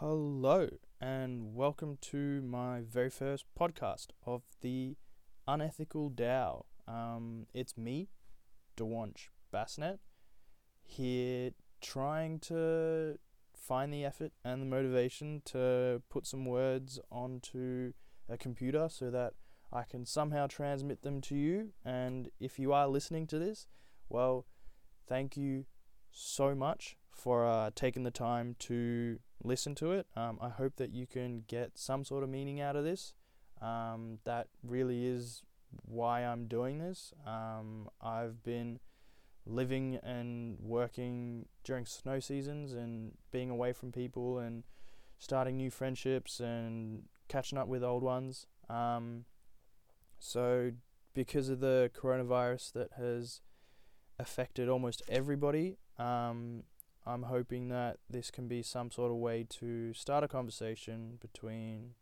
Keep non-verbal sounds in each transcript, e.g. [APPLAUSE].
Hello, and welcome to my very first podcast of the Unethical Tao. Um, it's me, Dewanch Basnet, here trying to find the effort and the motivation to put some words onto a computer so that I can somehow transmit them to you. And if you are listening to this, well, thank you so much for uh, taking the time to listen to it. Um, I hope that you can get some sort of meaning out of this. Um, that really is why I'm doing this. Um, I've been living and working during snow seasons and being away from people and starting new friendships and catching up with old ones. Um, so, because of the coronavirus that has affected almost everybody, um, I'm hoping that this can be some sort of way to start a conversation between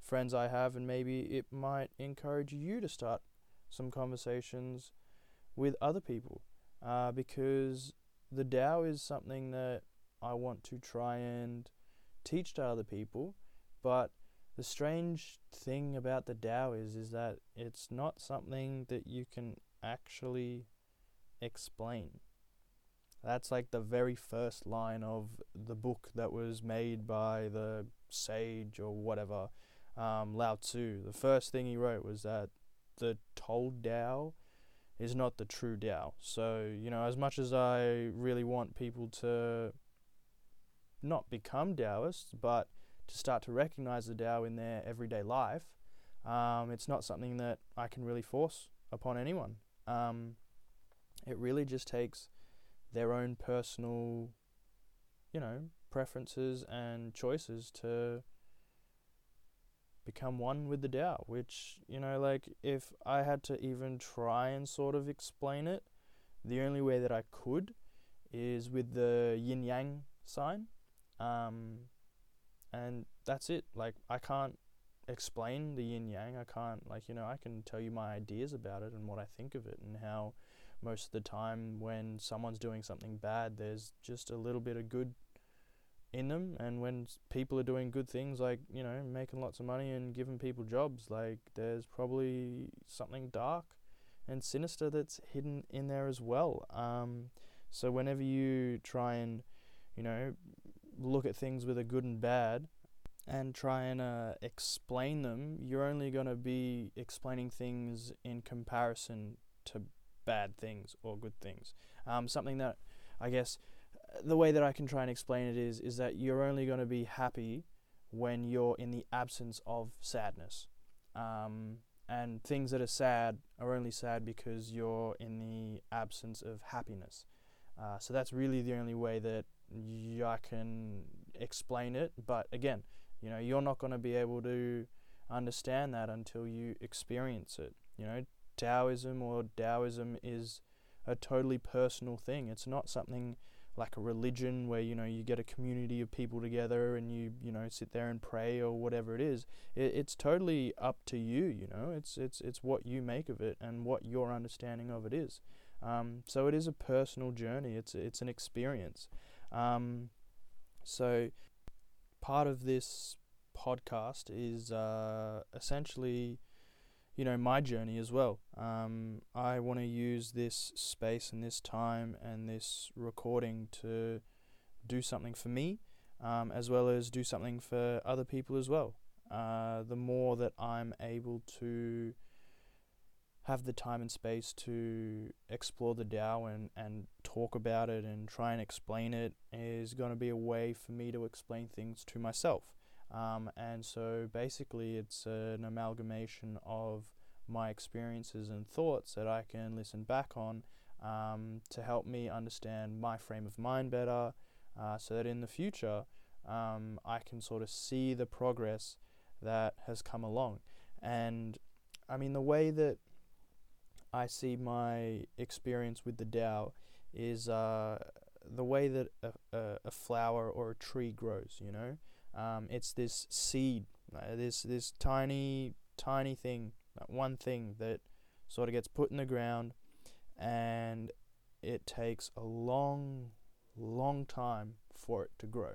friends I have, and maybe it might encourage you to start some conversations with other people. Uh, because the Tao is something that I want to try and teach to other people, but the strange thing about the Tao is is that it's not something that you can actually explain. That's like the very first line of the book that was made by the sage or whatever, um, Lao Tzu. The first thing he wrote was that the told Tao is not the true Tao. So, you know, as much as I really want people to not become Taoists, but to start to recognize the Tao in their everyday life, um, it's not something that I can really force upon anyone. Um, it really just takes their own personal, you know, preferences and choices to become one with the Tao, which, you know, like if I had to even try and sort of explain it, the only way that I could is with the yin yang sign. Um, and that's it. Like, I can't explain the yin yang. I can't, like, you know, I can tell you my ideas about it and what I think of it and how most of the time when someone's doing something bad, there's just a little bit of good in them. And when people are doing good things, like, you know, making lots of money and giving people jobs, like, there's probably something dark and sinister that's hidden in there as well. Um, so whenever you try and, you know, look at things with a good and bad, and try and uh, explain them, you're only going to be explaining things in comparison to bad things or good things. Um, something that I guess the way that I can try and explain it is is that you're only going to be happy when you're in the absence of sadness. Um, and things that are sad are only sad because you're in the absence of happiness. Uh, so that's really the only way that I can explain it. But again, you know, you're not going to be able to understand that until you experience it. You know, Taoism or Taoism is a totally personal thing. It's not something like a religion where you know you get a community of people together and you you know sit there and pray or whatever it is. It, it's totally up to you. You know, it's it's it's what you make of it and what your understanding of it is. Um, so it is a personal journey. It's it's an experience. Um, so part of this podcast is uh, essentially you know my journey as well. Um, I want to use this space and this time and this recording to do something for me, um, as well as do something for other people as well. Uh, the more that I'm able to have the time and space to explore the Tao and, and talk about it and try and explain it is going to be a way for me to explain things to myself. Um, and so basically, it's an amalgamation of my experiences and thoughts that I can listen back on um, to help me understand my frame of mind better uh, so that in the future um, I can sort of see the progress that has come along. And I mean, the way that I see my experience with the Tao is uh, the way that a, a, a flower or a tree grows, you know? Um, it's this seed, uh, this this tiny tiny thing, that one thing that sort of gets put in the ground, and it takes a long, long time for it to grow.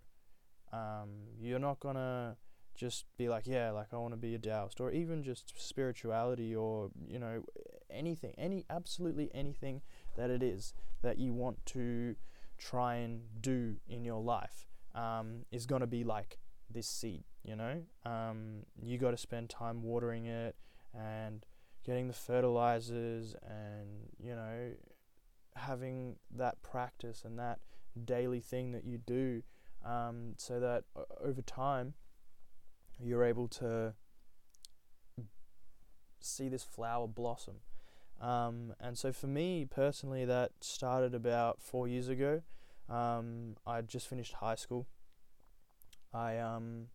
Um, you're not gonna just be like, yeah, like I want to be a Taoist, or even just spirituality, or you know, anything, any absolutely anything that it is that you want to try and do in your life um, is gonna be like this seed. You know, um, you got to spend time watering it and getting the fertilizers, and you know, having that practice and that daily thing that you do um, so that uh, over time you're able to see this flower blossom. Um, and so for me personally, that started about four years ago. Um, I just finished high school. I um,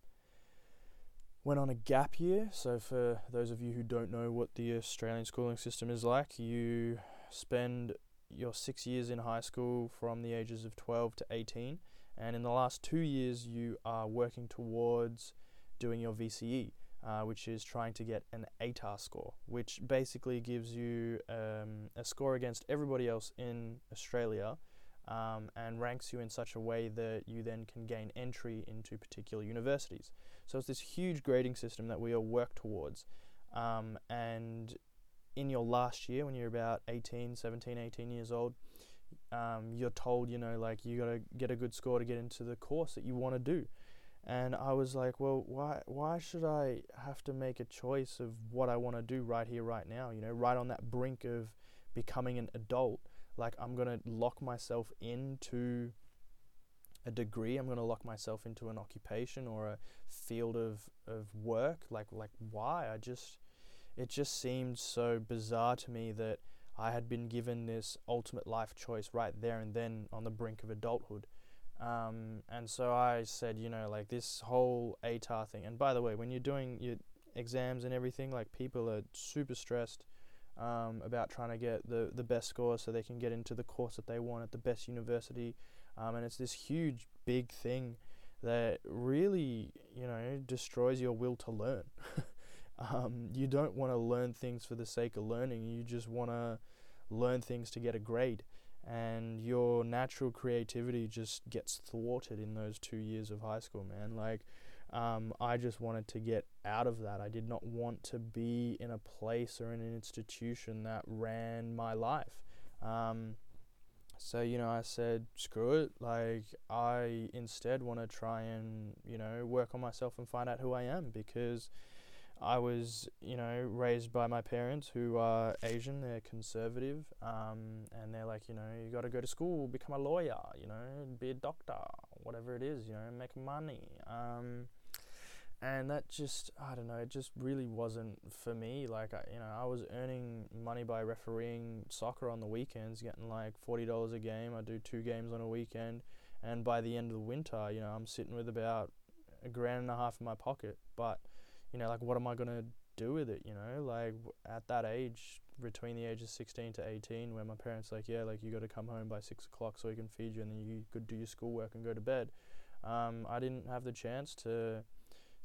went on a gap year. So for those of you who don't know what the Australian schooling system is like, you spend your six years in high school from the ages of 12 to 18, and in the last two years, you are working towards doing your VCE, uh, which is trying to get an ATAR score, which basically gives you um, a score against everybody else in Australia. Um, and ranks you in such a way that you then can gain entry into particular universities. So it's this huge grading system that we all work towards. Um, and in your last year, when you're about 18, 17, 18 years old, um, you're told, you know, like you got to get a good score to get into the course that you want to do. And I was like, well, why why should I have to make a choice of what I want to do right here, right now? You know, right on that brink of becoming an adult. Like I'm gonna lock myself into a degree. I'm gonna lock myself into an occupation or a field of of work. Like like why? I just it just seemed so bizarre to me that I had been given this ultimate life choice right there and then on the brink of adulthood. Um, and so I said, you know, like this whole ATAR thing. And by the way, when you're doing your exams and everything, like people are super stressed um, about trying to get the, the best score so they can get into the course that they want at the best university. Um, and it's this huge, big thing that really, you know, destroys your will to learn. [LAUGHS] Um, you don't want to learn things for the sake of learning. You just want to learn things to get a grade. And your natural creativity just gets thwarted in those two years of high school, man. Like, um, I just wanted to get out of that. I did not want to be in a place or in an institution that ran my life. Um, so, you know, I said, screw it. Like, I instead want to try and, you know, work on myself and find out who I am because I was, you know, raised by my parents who are Asian, they're conservative, um, and they're like, you know, you got to go to school, become a lawyer, you know, be a doctor, whatever it is, you know, make money. Um, and that just, I don't know, it just really wasn't for me. Like, I, you know, I was earning money by refereeing soccer on the weekends, getting like $40 a game. I do two games on a weekend. And by the end of the winter, you know, I'm sitting with about a grand and a half in my pocket. But, you know, like what am I gonna do with it? You know, like at that age, between the ages 16 to 18, where my parents like, yeah, like you got to come home by six o'clock so we can feed you, and then you could do your schoolwork and go to bed. Um, I didn't have the chance to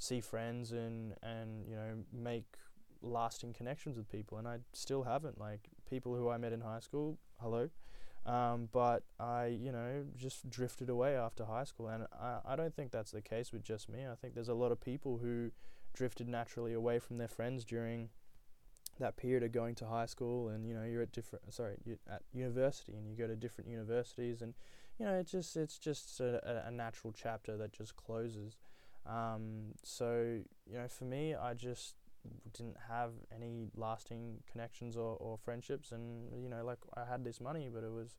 see friends and and you know make lasting connections with people, and I still haven't. Like people who I met in high school, hello. Um, but I, you know, just drifted away after high school, and I, I don't think that's the case with just me. I think there's a lot of people who drifted naturally away from their friends during that period of going to high school and you know you're at different sorry you're at university and you go to different universities and you know it's just it's just a, a natural chapter that just closes um, so you know for me I just didn't have any lasting connections or, or friendships and you know like I had this money but it was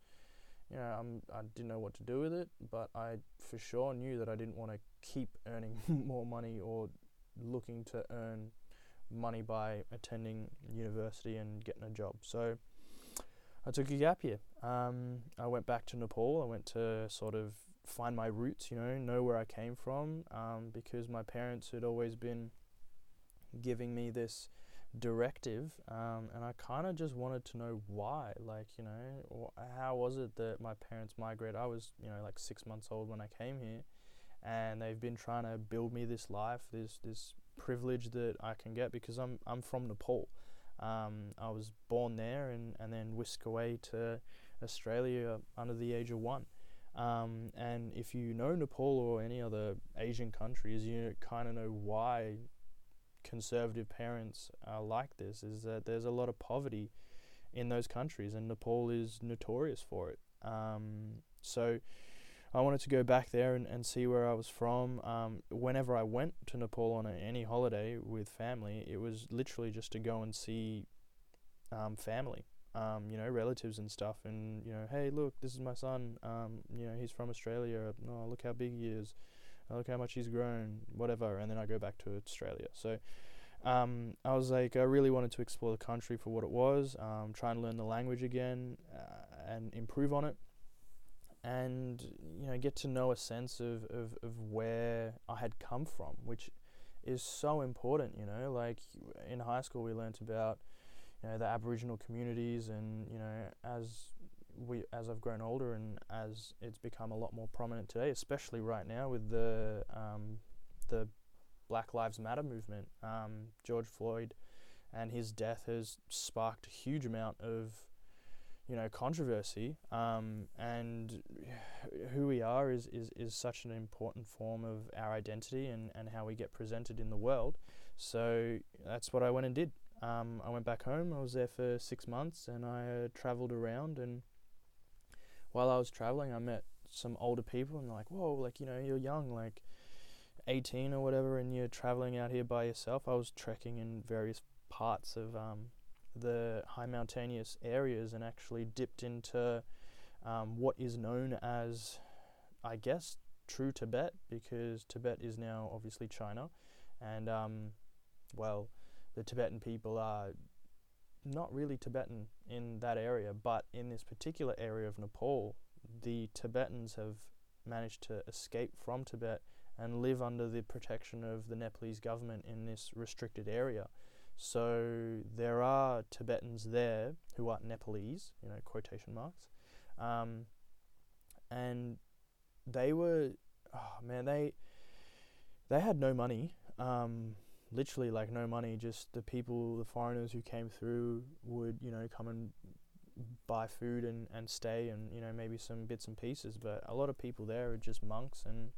you know I'm, I didn't know what to do with it but I for sure knew that I didn't want to keep [LAUGHS] earning more money or looking to earn money by attending university and getting a job. So I took a gap year. Um, I went back to Nepal. I went to sort of find my roots, you know, know where I came from, um, because my parents had always been giving me this directive, um, and I kind of just wanted to know why. Like, you know, how was it that my parents migrated? I was, you know, like six months old when I came here, and they've been trying to build me this life, this this privilege that I can get because I'm I'm from Nepal. Um, I was born there and, and then whisked away to Australia under the age of one. Um, and if you know Nepal or any other Asian countries, you kind of know why conservative parents are like this. Is that there's a lot of poverty in those countries, and Nepal is notorious for it. Um, so I wanted to go back there and, and see where I was from. Um, whenever I went to Nepal on a, any holiday with family, it was literally just to go and see um, family, um, you know, relatives and stuff. And, you know, hey, look, this is my son. Um, you know, he's from Australia. Oh, look how big he is. Oh, look how much he's grown, whatever. And then I go back to Australia. So um, I was like, I really wanted to explore the country for what it was, um, try and learn the language again uh, and improve on it and you know get to know a sense of, of, of where I had come from, which is so important. You know, like in high school we learnt about you know the Aboriginal communities, and you know as we as I've grown older and as it's become a lot more prominent today, especially right now with the um, the Black Lives Matter movement, um, George Floyd and his death has sparked a huge amount of you know controversy um, and who we are is, is, is such an important form of our identity and, and how we get presented in the world. So that's what I went and did um, I went back home I was there for six months and I uh, traveled around and while I was traveling I met some older people and like whoa like you know you're young like 18 or whatever and you're traveling out here by yourself. I was trekking in various parts of um, the high mountainous areas and actually dipped into um, what is known as, I guess, true Tibet, because Tibet is now obviously China, and um, well, the Tibetan people are not really Tibetan in that area, but in this particular area of Nepal, the Tibetans have managed to escape from Tibet and live under the protection of the Nepalese government in this restricted area. So there are Tibetans there who are Nepalese, you know, quotation marks, um, and they were, oh man, they they had no money, um, literally like no money. Just the people, the foreigners who came through would, you know, come and buy food and, and stay and you know maybe some bits and pieces but a lot of people there are just monks and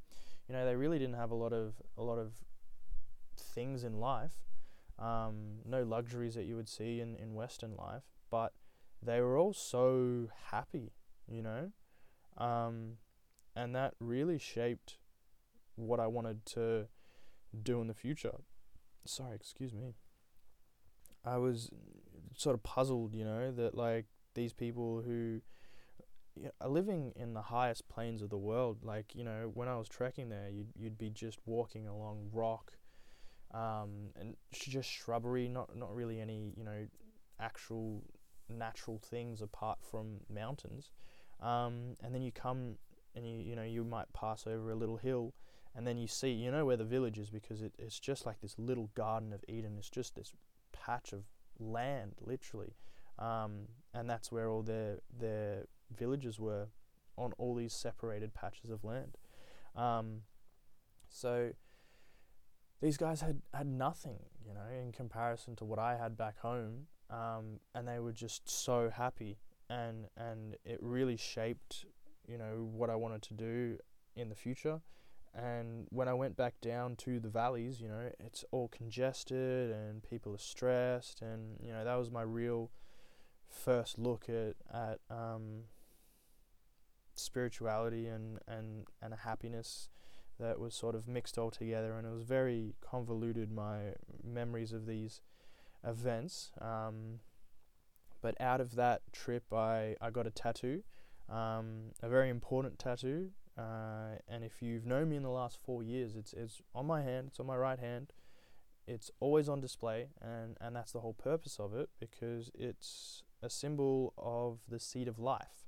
you know they really didn't have a lot of a lot of things in life um, no luxuries that you would see in, in Western life, but they were all so happy, you know? Um, and that really shaped what I wanted to do in the future. Sorry, excuse me. I was sort of puzzled, you know, that like these people who are living in the highest plains of the world, like, you know, when I was trekking there, you'd, you'd be just walking along rock um, and just shrubbery, not not really any you know actual natural things apart from mountains. Um, and then you come and you you know you might pass over a little hill, and then you see you know where the village is because it, it's just like this little garden of Eden. It's just this patch of land, literally, um, and that's where all their their villages were on all these separated patches of land. Um, so these guys had, had nothing, you know, in comparison to what I had back home. Um, and they were just so happy. And, and it really shaped, you know, what I wanted to do in the future. And when I went back down to the valleys, you know, it's all congested and people are stressed. And, you know, that was my real first look at, at um, spirituality and, and, and a happiness that was sort of mixed all together, and it was very convoluted. My memories of these events. Um, but out of that trip, I, I got a tattoo, um, a very important tattoo. Uh, and if you've known me in the last four years, it's it's on my hand. It's on my right hand. It's always on display, and and that's the whole purpose of it because it's a symbol of the seed of life.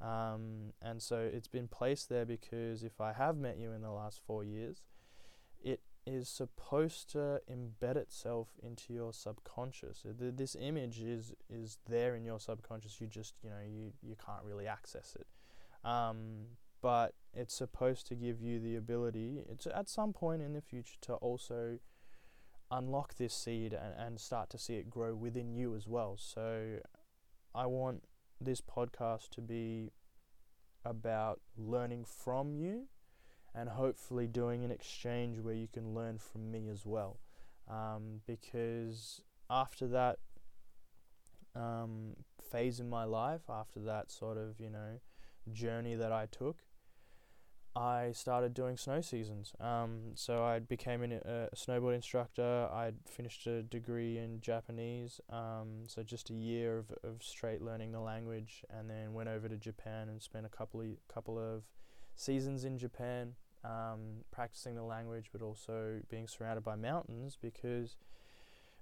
Um, and so it's been placed there because if I have met you in the last four years, it is supposed to embed itself into your subconscious. this image is is there in your subconscious. You just you know you you can't really access it. Um, but it's supposed to give you the ability it's at some point in the future to also unlock this seed and, and start to see it grow within you as well. So I want this podcast to be about learning from you and hopefully doing an exchange where you can learn from me as well. Um, because after that um, phase in my life, after that sort of, you know, journey that I took, I started doing snow seasons. Um, so I became an, a snowboard instructor. I'd finished a degree in Japanese. Um, so just a year of, of straight learning the language, and then went over to Japan and spent a couple of couple of seasons in Japan, um, practicing the language, but also being surrounded by mountains because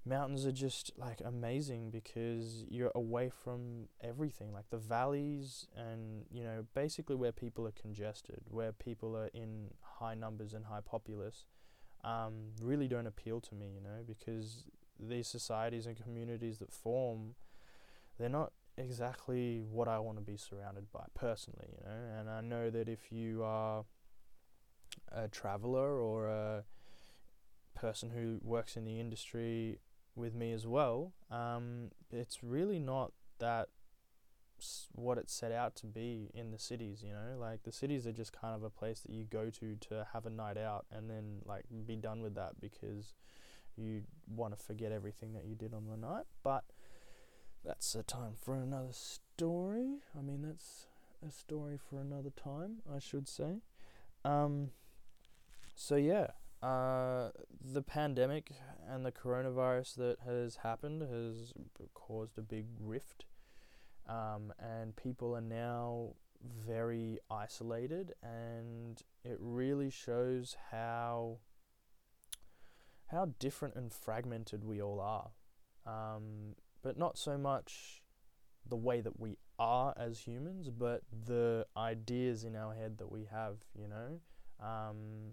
mountains are just like amazing because you're away from everything like the valleys and you know basically where people are congested where people are in high numbers and high populace um, really don't appeal to me you know because these societies and communities that form they're not exactly what I want to be surrounded by personally you know and I know that if you are a traveler or a person who works in the industry with me as well, um, it's really not that what it's set out to be in the cities, you know? Like the cities are just kind of a place that you go to to have a night out and then like be done with that because you want to forget everything that you did on the night. But that's a time for another story. I mean, that's a story for another time, I should say. Um, so yeah, uh, the pandemic and the coronavirus that has happened has caused a big rift, um, and people are now very isolated, and it really shows how how different and fragmented we all are. Um, but not so much the way that we are as humans, but the ideas in our head that we have, you know. Um,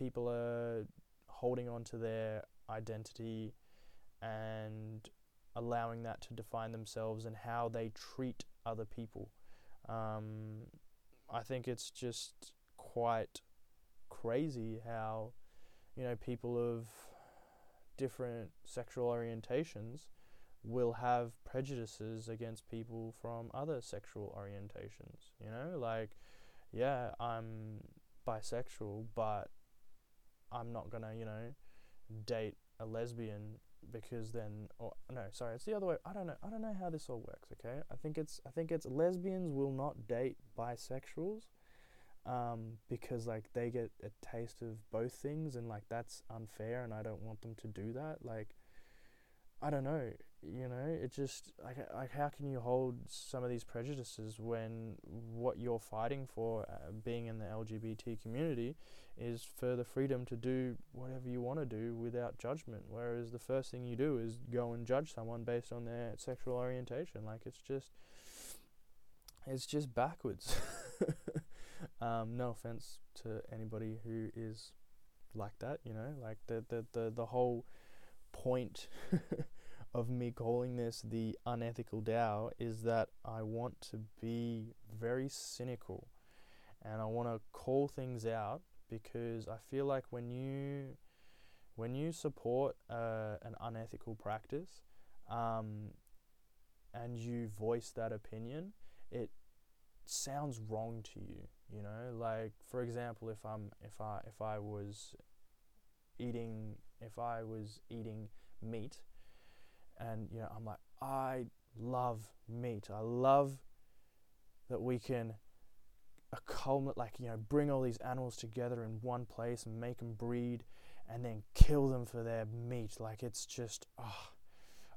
people are holding on to their identity and allowing that to define themselves and how they treat other people. Um, I think it's just quite crazy how, you know, people of different sexual orientations will have prejudices against people from other sexual orientations. You know, like, yeah, I'm bisexual, but I'm not gonna, you know, date a lesbian because then or no sorry it's the other way i don't know i don't know how this all works okay? I think it's i think it's lesbians will not date bisexuals um, because like they get a taste of both things and like that's unfair and i don't want them to do that like i don't know you know it just like like how can you hold some of these prejudices when what you're fighting for uh, being in the LGBT community is for the freedom to do whatever you want to do without judgment whereas the first thing you do is go and judge someone based on their sexual orientation. Like it's just it's just backwards. [LAUGHS] Um, no offense to anybody who is like that you know like the the the, the whole point [LAUGHS] of me calling this the unethical Tao is that I want to be very cynical and I want to call things out because I feel like when you when you support uh, an unethical practice um, and you voice that opinion, it sounds wrong to you. You know, like for example, if I'm if I if I was eating if I was eating meat and you know I'm like I love meat. I love that we can accumulate like you know bring all these animals together in one place and make them breed and then kill them for their meat. Like it's just oh,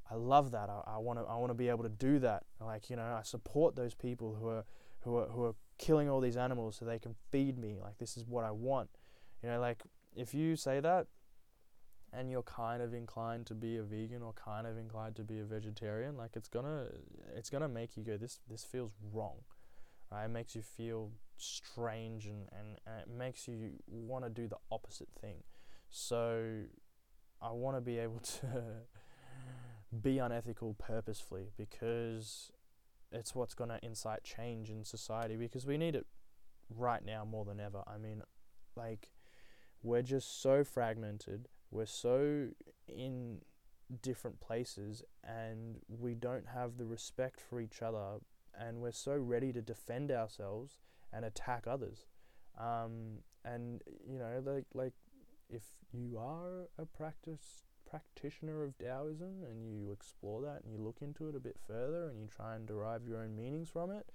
I love that. I want to I want to be able to do that. Like you know I support those people who are who are who are killing all these animals so they can feed me. Like this is what I want. You know like if you say that and you're kind of inclined to be a vegan or kind of inclined to be a vegetarian, like it's gonna it's gonna make you go this this feels wrong. Right? It makes you feel strange and, and, and it makes you want to do the opposite thing. So I want to be able [LAUGHS] to be unethical purposefully because it's what's going to incite change in society because we need it right now more than ever. I mean, like, we're just so fragmented we're so in different places and we don't have the respect for each other and we're so ready to defend ourselves and attack others. Um, and you know, like like if you are a practice practitioner of Taoism and you explore that and you look into it a bit further and you try and derive your own meanings from it,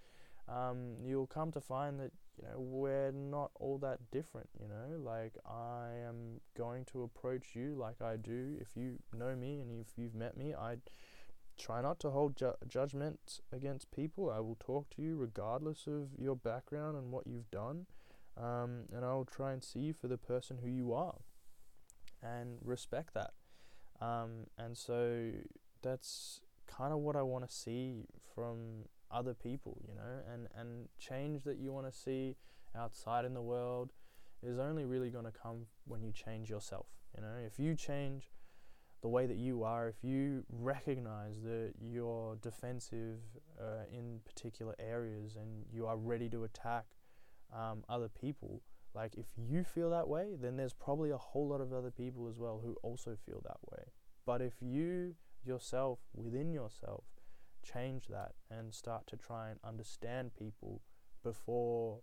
um, you'll come to find that you know we're not all that different. You know, like I am going to approach you like I do. If you know me and if you've met me, I try not to hold ju- judgment against people. I will talk to you regardless of your background and what you've done, um, and I will try and see you for the person who you are, and respect that. Um, and so that's kind of what I want to see from other people, you know, and, and change that you want to see outside in the world is only really going to come when you change yourself. You know, if you change the way that you are, if you recognize that you're defensive uh, in particular areas and you are ready to attack um, other people, like if you feel that way, then there's probably a whole lot of other people as well who also feel that way. But if you yourself, within yourself, change that and start to try and understand people before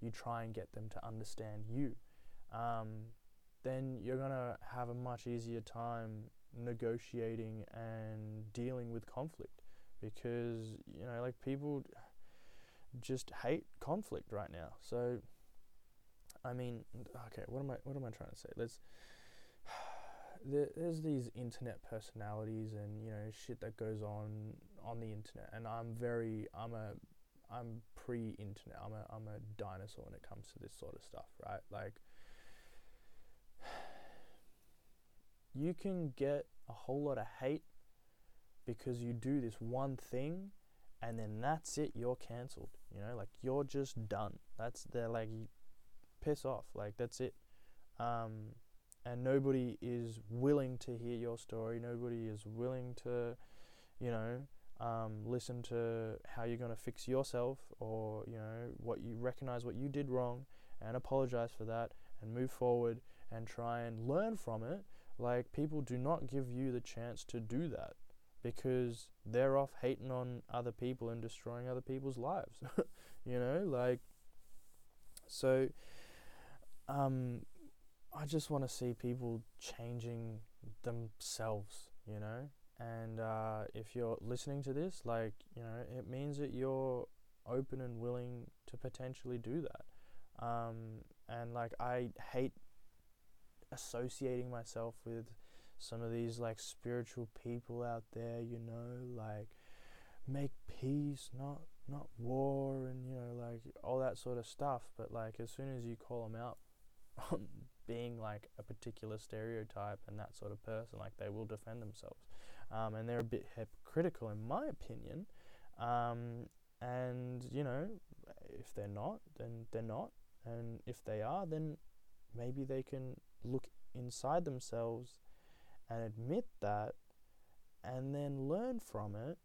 you try and get them to understand you, um, then you're going to have a much easier time negotiating and dealing with conflict because, you know, like people just hate conflict right now. So, I mean, okay, what am I what am I trying to say? Let's there, there's these internet personalities and you know shit that goes on on the internet, and I'm very I'm a I'm pre-internet. I'm a I'm a dinosaur when it comes to this sort of stuff, right? Like [SIGHS] you can get a whole lot of hate because you do this one thing and then that's it you're cancelled you know? Like you're just done. That's they're like piss off. Like that's it. Um, and nobody is willing to hear your story. Nobody is willing to, you know, um, listen to how you're going to fix yourself or, you know, what you recognize what you did wrong and apologize for that and move forward and try and learn from it. Like, people do not give you the chance to do that because they're off hating on other people and destroying other people's lives. [LAUGHS] you know, like, so, um, I just want to see people changing themselves, you know. And uh, if you're listening to this, like you know, it means that you're open and willing to potentially do that. Um, and like I hate associating myself with some of these like spiritual people out there, you know, like make peace, not not war, and you know, like all that sort of stuff. But like as soon as you call them out [LAUGHS] on being like a particular stereotype and that sort of person. Like they will defend themselves, um, and they're a bit hypocritical in my opinion. Um, and you know, if they're not, then they're not, and if they are, then maybe they can look inside themselves and admit that, and then learn from it,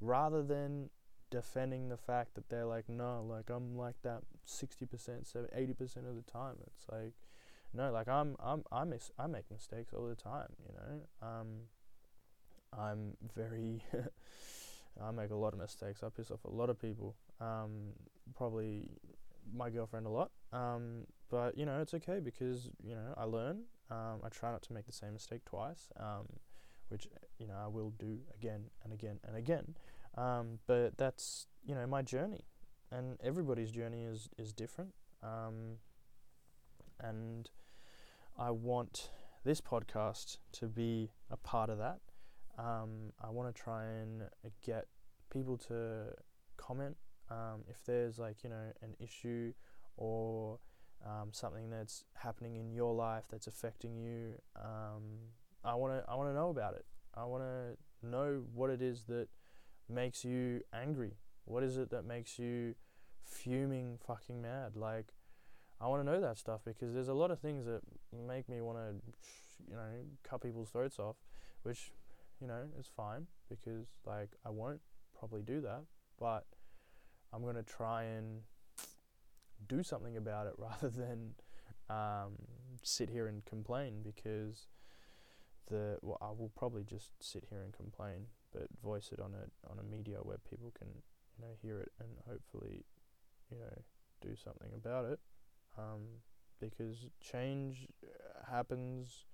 rather than defending the fact that they're like, no, like I'm like that 60%, 80% of the time. It's like, no, like I'm, I'm, I miss, I make mistakes all the time, you know. Um, I'm very, [LAUGHS] I make a lot of mistakes. I piss off a lot of people. Um, probably my girlfriend a lot. Um, but you know, it's okay because you know I learn. Um, I try not to make the same mistake twice. Um, which you know I will do again and again and again. Um, but that's you know my journey, and everybody's journey is is different. Um, and I want this podcast to be a part of that. Um, I want to try and get people to comment um, if there's like you know an issue or um, something that's happening in your life that's affecting you. Um, I want to I want to know about it. I want to know what it is that makes you angry. What is it that makes you fuming fucking mad? Like I want to know that stuff because there's a lot of things that make me want to, you know, cut people's throats off, which, you know, is fine because like I won't probably do that, but I'm gonna try and do something about it [LAUGHS] rather than um, sit here and complain because the well, I will probably just sit here and complain, but voice it on a on a media where people can you know hear it and hopefully you know do something about it. Um, because change uh, happens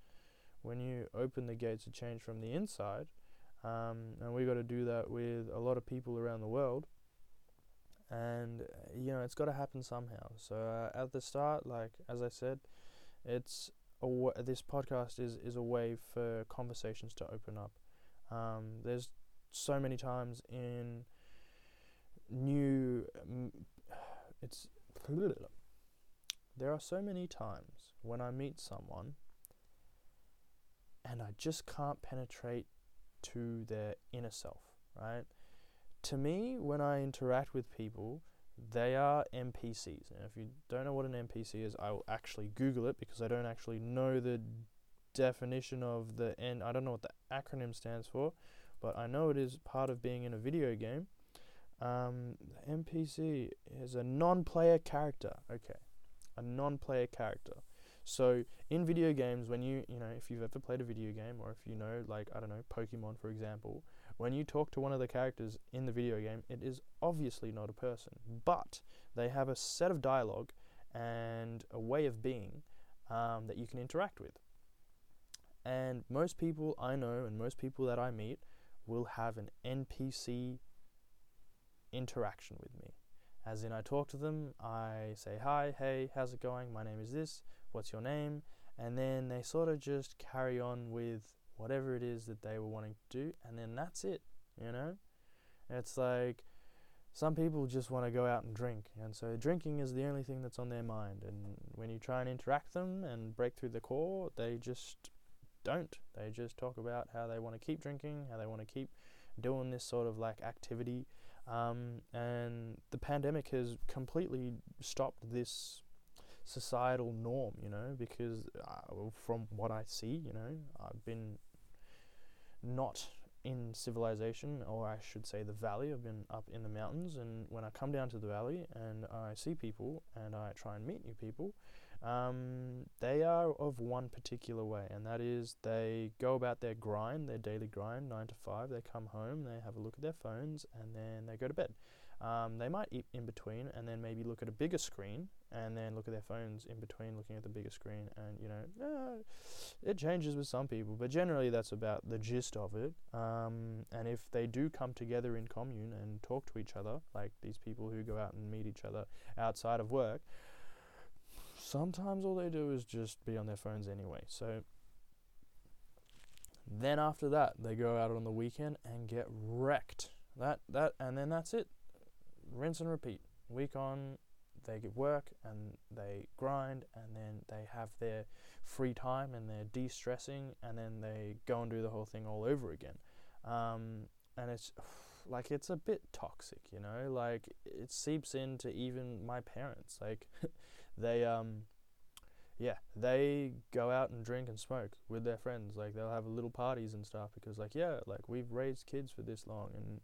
when you open the gates of change from the inside. Um, and we've got to do that with a lot of people around the world. And uh, you know, it's got to happen somehow. So uh, at the start, like as I said, it's this podcast is is a way for conversations to open up. Um, there's so many times in new, [SIGHS] it's there are so many times when I meet someone and I just can't penetrate to their inner self, right? To me, when I interact with people, they are NPCs. And if you don't know what an NPC is, I will actually Google it because I don't actually know the definition of the N. I don't know what the acronym stands for, but I know it is part of being in a video game. Um, NPC is a non-player character. Okay, a non-player character. So in video games, when you you know if you've ever played a video game or if you know like I don't know Pokemon for example, when you talk to one of the characters in the video game, it is obviously not a person, but they have a set of dialogue and a way of being um, that you can interact with. And most people I know and most people that I meet will have an NPC interaction with me. As in, I talk to them, I say, Hi, hey, how's it going? My name is this, what's your name? And then they sort of just carry on with whatever it is that they were wanting to do, and then that's it, you know? It's like some people just want to go out and drink, and so drinking is the only thing that's on their mind. And when you try and interact them and break through the core, they just don't. They just talk about how they want to keep drinking, how they want to keep doing this sort of like activity. Um, and the pandemic has completely stopped this societal norm, you know, because uh, from what I see, you know, I've been not in civilization, or I should say the valley. I've been up in the mountains, and when I come down to the valley and I see people and I try and meet new people, um, they are of one particular way, and that is they go about their grind, their daily grind, nine to five. They come home, they have a look at their phones, and then they go to bed. Um, they might eat in between and then maybe look at a bigger screen and then look at their phones in between looking at the bigger screen. And, you know, uh, it changes with some people, but generally that's about the gist of it. Um, and if they do come together in commune and talk to each other, like these people who go out and meet each other outside of work, sometimes all they do is just be on their phones anyway. So then after that, they go out on the weekend and get wrecked. That that and then that's it rinse and repeat. Week on, they get work and they grind, and then they have their free time and they're de stressing, and then they go and do the whole thing all over again. Um, and it's [SIGHS] like it's a bit toxic, you know. Like it seeps into even my parents. Like [LAUGHS] they um yeah, they go out and drink and smoke with their friends. Like they'll have little parties and stuff because like yeah, like we've raised kids for this long and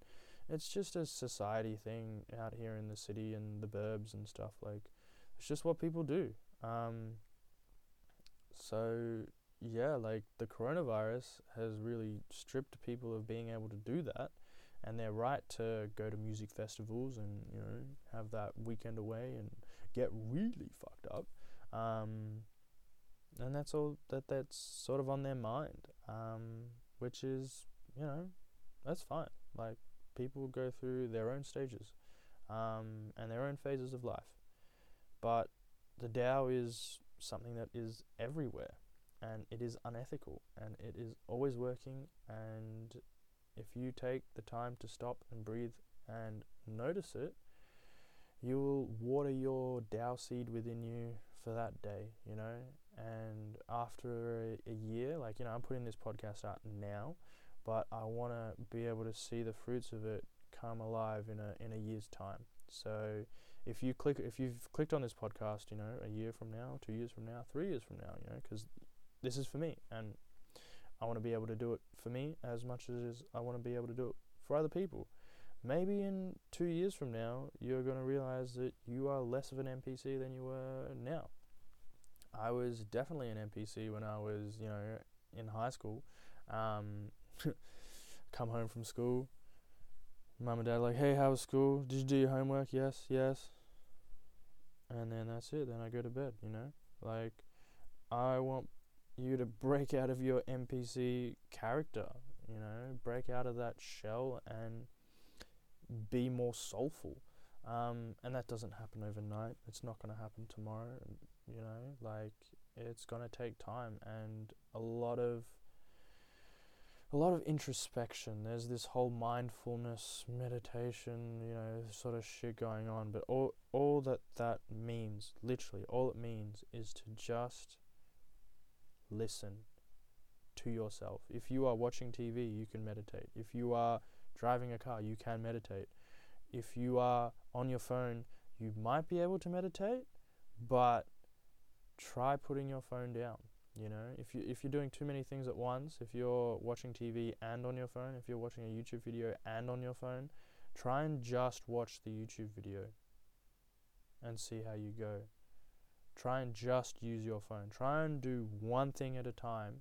it's just a society thing out here in the city and the burbs and stuff. Like, it's just what people do. Um, so yeah, like the coronavirus has really stripped people of being able to do that and their right to go to music festivals and you know have that weekend away and get really fucked up. Um, and that's all that that's sort of on their mind, um, which is you know that's fine. Like people go through their own stages um, and their own phases of life. But the Tao is something that is everywhere and it is unethical and it is always working. And if you take the time to stop and breathe and notice it, you will water your Tao seed within you for that day, you know. And after a, a year, like, you know, I'm putting this podcast out now but I want to be able to see the fruits of it come alive in a in a year's time. So if you click if you've clicked on this podcast, you know, a year from now, 2 years from now, 3 years from now, you know, cuz this is for me and I want to be able to do it for me as much as I want to be able to do it for other people. Maybe in 2 years from now, you're going to realize that you are less of an NPC than you were now. I was definitely an NPC when I was, you know, in high school. Um, [LAUGHS] come home from school. Mum and dad like, hey, how was school? Did you do your homework? Yes, yes. and then that's it. Then I go to bed. You know, like I want you to break out of your NPC character. You know, break out of that shell and be more soulful. Um, and that doesn't happen overnight. It's not going to happen tomorrow. You know, like it's going to take time and a lot of a lot of introspection. There's this whole mindfulness, meditation, you know, sort of shit going on. But all all that that means, literally, all it means is to just listen to yourself. If you are watching TV, you can meditate. If you are driving a car, you can meditate. If you are on your phone, you might be able to meditate, but try putting your phone down. You know, if you if you're doing too many things at once, if you're watching TV and on your phone, if you're watching a YouTube video and on your phone, try and just watch the YouTube video and see how you go. Try and just use your phone. Try and do one thing at a time.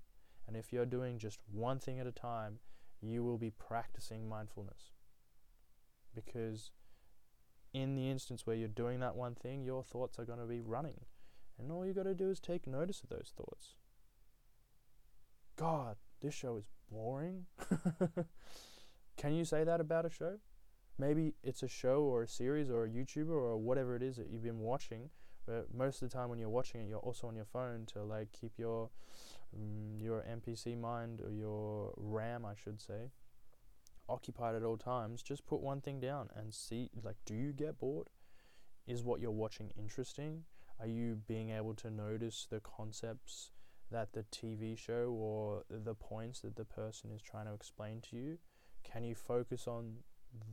And if you're doing just one thing at a time, you will be practicing mindfulness. Because in the instance where you're doing that one thing, your thoughts are going to be running. And all you got to do is take notice of those thoughts. God, this show is boring. [LAUGHS] Can you say that about a show? Maybe it's a show or a series or a YouTuber or whatever it is that you've been watching, but most of the time when you're watching it, you're also on your phone to like keep your um, your NPC mind or your RAM, I should say, occupied at all times. Just put one thing down and see. Like, do you get bored? Is what you're watching interesting? Are you being able to notice the concepts that the TV show or the points that the person is trying to explain to you? Can you focus on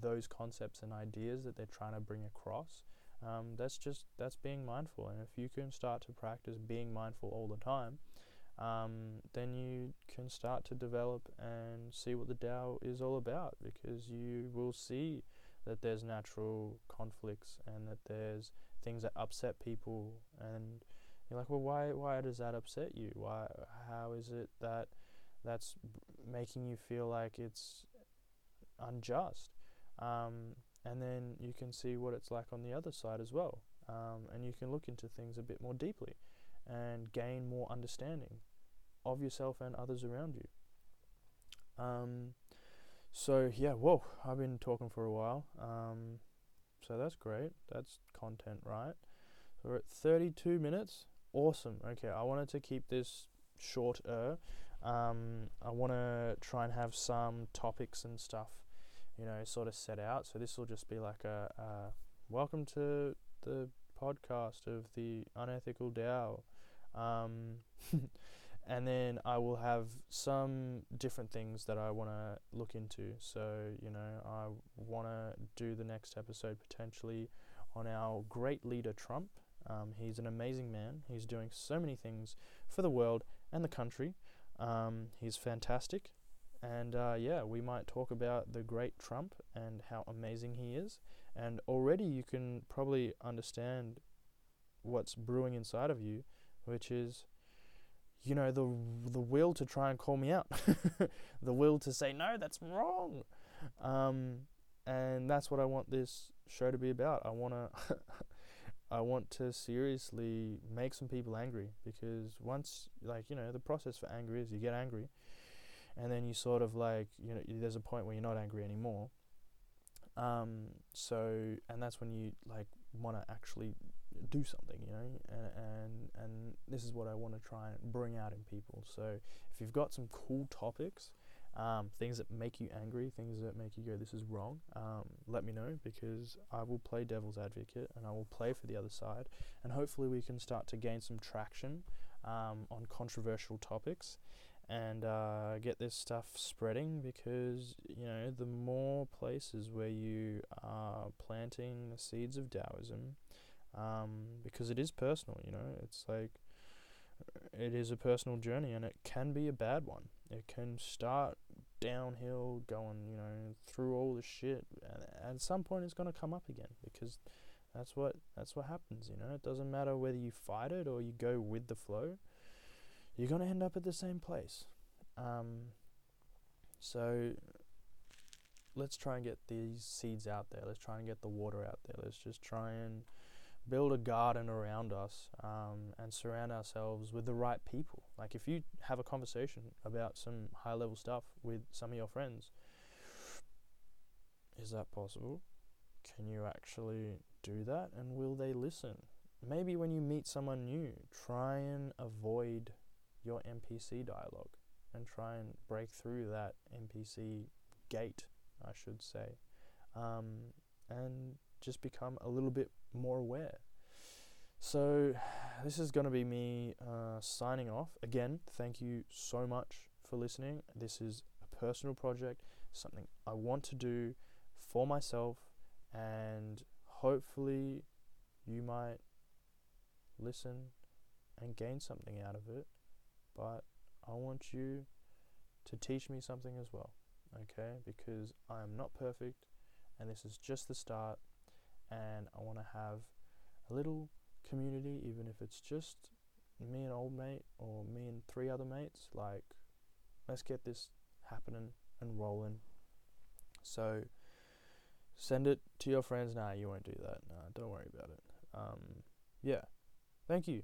those concepts and ideas that they're trying to bring across? Um, that's just that's being mindful, and if you can start to practice being mindful all the time, um, then you can start to develop and see what the Tao is all about, because you will see that there's natural conflicts and that there's things that upset people and you're like, well, why why does that upset you? Why how is it that that's making you feel like it's unjust? Um, and then you can see what it's like on the other side as well, um, and you can look into things a bit more deeply, and gain more understanding of yourself and others around you. Um, so yeah, whoa, I've been talking for a while. Um, so that's great. That's content, right? We're at 32 minutes awesome. Okay, I wanted to keep this shorter. Um, I want to try and have some topics and stuff, you know, sort of set out. So this will just be like a, a welcome to the podcast of the unethical Dao. Um, [LAUGHS] and then I will have some different things that I want to look into. So, you know, I want to do the next episode potentially on our great leader Trump um, he's an amazing man. He's doing so many things for the world and the country. Um, he's fantastic. And uh, yeah, we might talk about the great Trump and how amazing he is. And already you can probably understand what's brewing inside of you, which is, you know, the the will to try and call me out, [LAUGHS] the will to say no, that's wrong. Um, and that's what I want this show to be about. I want to [LAUGHS] I want to seriously make some people angry because once, like, you know, the process for anger is you get angry and then you sort of like, you know, there's a point where you're not angry anymore. Um, so, and that's when you like want to actually do something, you know, and, and, and this is what I want to try and bring out in people. So, if you've got some cool topics, um, things that make you angry, things that make you go, this is wrong, um, let me know because I will play devil's advocate and I will play for the other side. And hopefully, we can start to gain some traction um, on controversial topics and uh, get this stuff spreading because, you know, the more places where you are planting the seeds of Taoism, um, because it is personal, you know, it's like it is a personal journey and it can be a bad one. It can start downhill, going, you know, through all the shit, and at some point it's going to come up again because that's what that's what happens, you know. It doesn't matter whether you fight it or you go with the flow. You're going to end up at the same place. Um, so let's try and get these seeds out there. Let's try and get the water out there. Let's just try and build a garden around us um, and surround ourselves with the right people. Like if you have a conversation about some high level stuff with some of your friends, is that possible? Can you actually do that? And will they listen? Maybe when you meet someone new, try and avoid your NPC dialogue and try and break through that NPC gate, I should say, um, and just become a little bit more aware. So, this is going to be me uh, signing off. Again, thank you so much for listening. This is a personal project, something I want to do for myself, and hopefully, you might listen and gain something out of it. But I want you to teach me something as well, okay? Because I am not perfect, and this is just the start, and I want to have a little community, even if it's just me and old mate or me and three other mates. Like, let's get this happening and rolling. So, send it to your friends. Nah, you won't do that. Nah, don't worry about it. Um, yeah. Thank you.